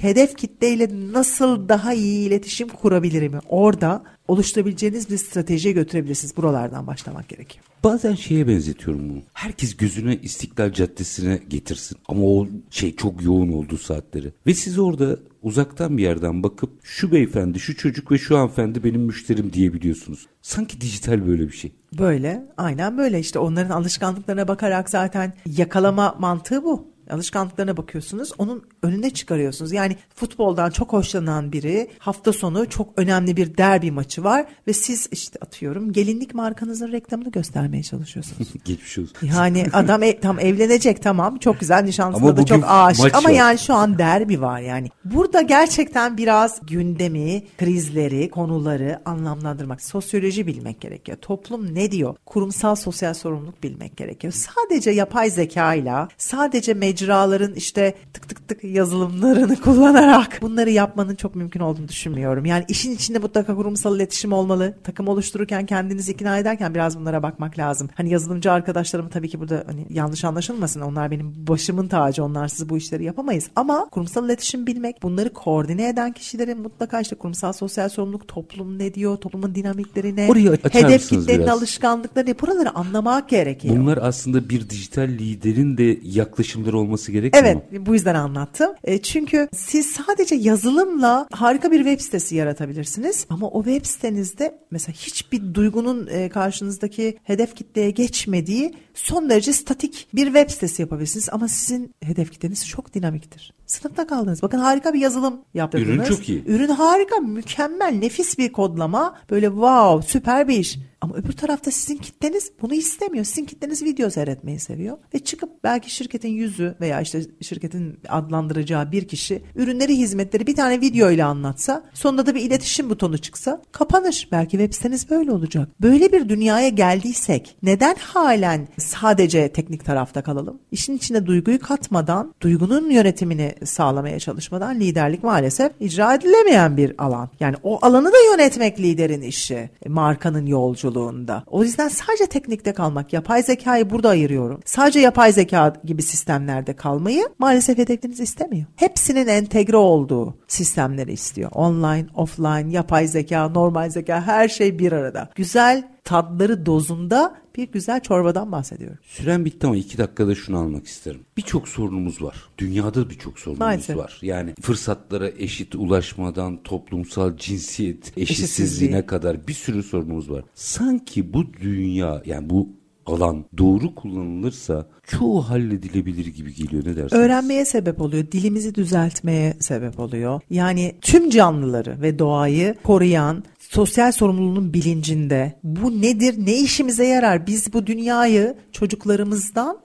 hedef kitleyle nasıl daha iyi iletişim kurabilirim orada oluşturabileceğiniz bir stratejiye götürebilirsiniz. Buralardan başlamak gerekiyor. Bazen şeye benzetiyorum bunu. Herkes gözüne İstiklal Caddesi'ne getirsin. Ama o şey çok yoğun olduğu saatleri. Ve siz orada uzaktan bir yerden bakıp şu beyefendi, şu çocuk ve şu hanımefendi benim müşterim diyebiliyorsunuz. Sanki dijital böyle bir şey. Böyle aynen böyle işte onların alışkanlıklarına bakarak zaten yakalama mantığı bu. Alışkanlıklarına bakıyorsunuz onun önüne çıkarıyorsunuz. Yani futboldan çok hoşlanan biri hafta sonu çok önemli bir derbi maçı var ve siz işte atıyorum gelinlik markanızın reklamını göstermeye çalışıyorsunuz. Geçmiş olsun. Yani adam e- tam evlenecek tamam çok güzel nişanlısına da çok aşık ama var. yani şu an derbi var yani. Burada gerçekten biraz gündemi, krizleri, konuları anlamlandırmak, sosyoloji bilmek gerekiyor. Toplum ne diyor? Kurumsal sosyal sorumluluk bilmek gerekiyor. Sadece yapay zekayla, sadece mecraların işte tık tık tık yazılımlarını kullanarak bunları yapmanın çok mümkün olduğunu düşünmüyorum. Yani işin içinde mutlaka kurumsal iletişim olmalı. Takım oluştururken kendinizi ikna ederken biraz bunlara bakmak lazım. Hani yazılımcı arkadaşlarım tabii ki burada hani yanlış anlaşılmasın. Onlar benim başımın tacı. Onlarsız bu işleri yapamayız. Ama kurumsal iletişim bilmek, bunları koordine eden kişilerin mutlaka işte kurumsal sosyal sorumluluk, toplum ne diyor, toplumun dinamikleri ne, Orayı açar hedef kitlenin biraz? alışkanlıkları ne, buraları anlamak gerekiyor. Bunlar aslında bir dijital liderin de yaklaşımları olması gerekmiyor mu? Evet bu yüzden anlattım. E, çünkü siz sadece yazılımla harika bir web sitesi yaratabilirsiniz. Ama o web sitenizde mesela hiçbir duygunun e, karşınızdaki hedef kitleye geçmediği son derece statik bir web sitesi yapabilirsiniz. Ama sizin hedef kitleniz çok dinamiktir. Sınıfta kaldınız. Bakın harika bir yazılım yaptırdınız. Ürün çok iyi. Ürün harika, mükemmel, nefis bir kodlama. Böyle wow, süper bir iş. Ama öbür tarafta sizin kitleniz bunu istemiyor. Sizin kitleniz video seyretmeyi seviyor. Ve çıkıp belki şirketin yüzü veya işte şirketin adlandıracağı bir kişi ürünleri, hizmetleri bir tane video ile anlatsa, sonunda da bir iletişim butonu çıksa kapanır. Belki web siteniz böyle olacak. Böyle bir dünyaya geldiysek neden halen sadece teknik tarafta kalalım? İşin içine duyguyu katmadan, duygunun yönetimini sağlamaya çalışmadan liderlik maalesef icra edilemeyen bir alan. Yani o alanı da yönetmek liderin işi. Markanın yolculuğunda. O yüzden sadece teknikte kalmak, yapay zekayı burada ayırıyorum. Sadece yapay zeka gibi sistemlerde kalmayı maalesef hedefleriniz istemiyor. Hepsinin entegre olduğu sistemleri istiyor. Online, offline, yapay zeka, normal zeka her şey bir arada. Güzel tatları dozunda bir güzel çorbadan bahsediyorum. Süren bitti ama iki dakikada şunu almak isterim. Birçok sorunumuz var. Dünyada birçok sorunumuz Maalesef. var. Yani fırsatlara eşit ulaşmadan toplumsal cinsiyet eşitsizliğine Eşitsizliği. kadar bir sürü sorunumuz var. Sanki bu dünya yani bu alan doğru kullanılırsa çoğu halledilebilir gibi geliyor ne dersiniz? Öğrenmeye sebep oluyor, dilimizi düzeltmeye sebep oluyor. Yani tüm canlıları ve doğayı koruyan, sosyal sorumluluğun bilincinde bu nedir, ne işimize yarar? Biz bu dünyayı çocuklarımızdan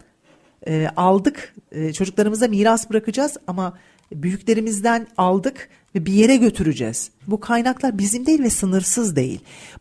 e, aldık, e, çocuklarımıza miras bırakacağız ama büyüklerimizden aldık ve bir yere götüreceğiz. Bu kaynaklar bizim değil ve sınırsız değil.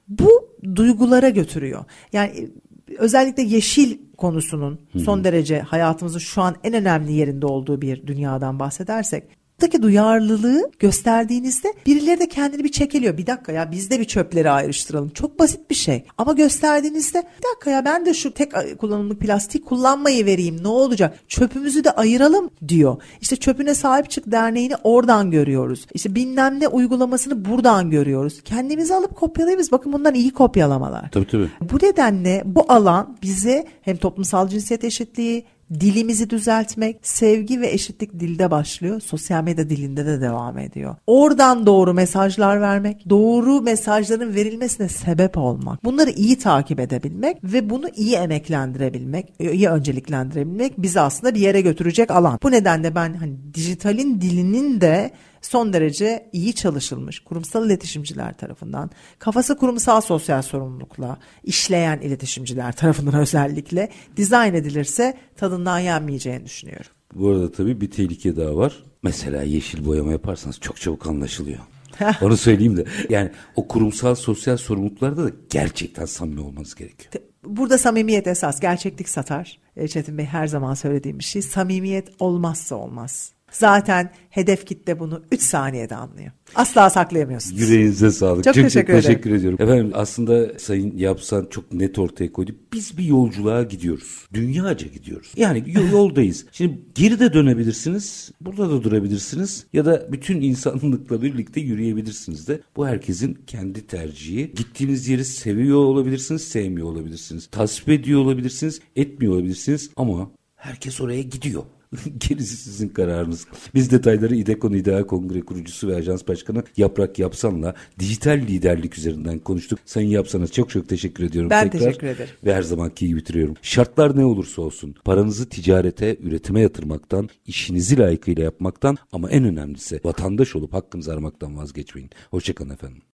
Bu duygulara götürüyor. Yani özellikle yeşil konusunun son derece hayatımızın şu an en önemli yerinde olduğu bir dünyadan bahsedersek buradaki duyarlılığı gösterdiğinizde birileri de kendini bir çekeliyor. Bir dakika ya biz de bir çöpleri ayrıştıralım. Çok basit bir şey. Ama gösterdiğinizde bir dakika ya ben de şu tek kullanımlık plastik kullanmayı vereyim ne olacak? Çöpümüzü de ayıralım diyor. İşte çöpüne sahip çık derneğini oradan görüyoruz. İşte bilmem ne uygulamasını buradan görüyoruz. Kendimizi alıp kopyalayabiliriz. Bakın bundan iyi kopyalamalar. Tabii tabii. Bu nedenle bu alan bize hem toplumsal cinsiyet eşitliği, dilimizi düzeltmek, sevgi ve eşitlik dilde başlıyor. Sosyal medya dilinde de devam ediyor. Oradan doğru mesajlar vermek, doğru mesajların verilmesine sebep olmak. Bunları iyi takip edebilmek ve bunu iyi emeklendirebilmek, iyi önceliklendirebilmek bizi aslında bir yere götürecek alan. Bu nedenle ben hani dijitalin dilinin de son derece iyi çalışılmış kurumsal iletişimciler tarafından, kafası kurumsal sosyal sorumlulukla işleyen iletişimciler tarafından özellikle dizayn edilirse tadından yenmeyeceğini düşünüyorum. Bu arada tabii bir tehlike daha var. Mesela yeşil boyama yaparsanız çok çabuk anlaşılıyor. Onu söyleyeyim de. Yani o kurumsal sosyal sorumluluklarda da gerçekten samimi olmanız gerekiyor. Burada samimiyet esas, gerçeklik satar. E, Çetin Bey her zaman söylediğim bir şey. Samimiyet olmazsa olmaz. Zaten hedef kitle bunu 3 saniyede anlıyor. Asla saklayamıyorsunuz. Yüreğinize sağlık. Çok teşekkür ederim. teşekkür ediyorum. Efendim aslında Sayın Yapsan çok net ortaya koydu. Biz bir yolculuğa gidiyoruz. Dünyaca gidiyoruz. Yani yol- yoldayız. Şimdi geri de dönebilirsiniz. Burada da durabilirsiniz. Ya da bütün insanlıkla birlikte yürüyebilirsiniz de. Bu herkesin kendi tercihi. Gittiğiniz yeri seviyor olabilirsiniz, sevmiyor olabilirsiniz. Tasvip ediyor olabilirsiniz, etmiyor olabilirsiniz. Ama herkes oraya gidiyor. Gerisi sizin kararınız. Biz detayları İDEKON İdeal Kongre kurucusu ve ajans başkanı Yaprak Yapsan'la dijital liderlik üzerinden konuştuk. Sayın Yapsan'a çok çok teşekkür ediyorum. Ben tekrar. teşekkür ederim. Ve her zamanki gibi bitiriyorum. Şartlar ne olursa olsun paranızı ticarete, üretime yatırmaktan, işinizi layıkıyla yapmaktan ama en önemlisi vatandaş olup hakkınızı aramaktan vazgeçmeyin. Hoşçakalın efendim.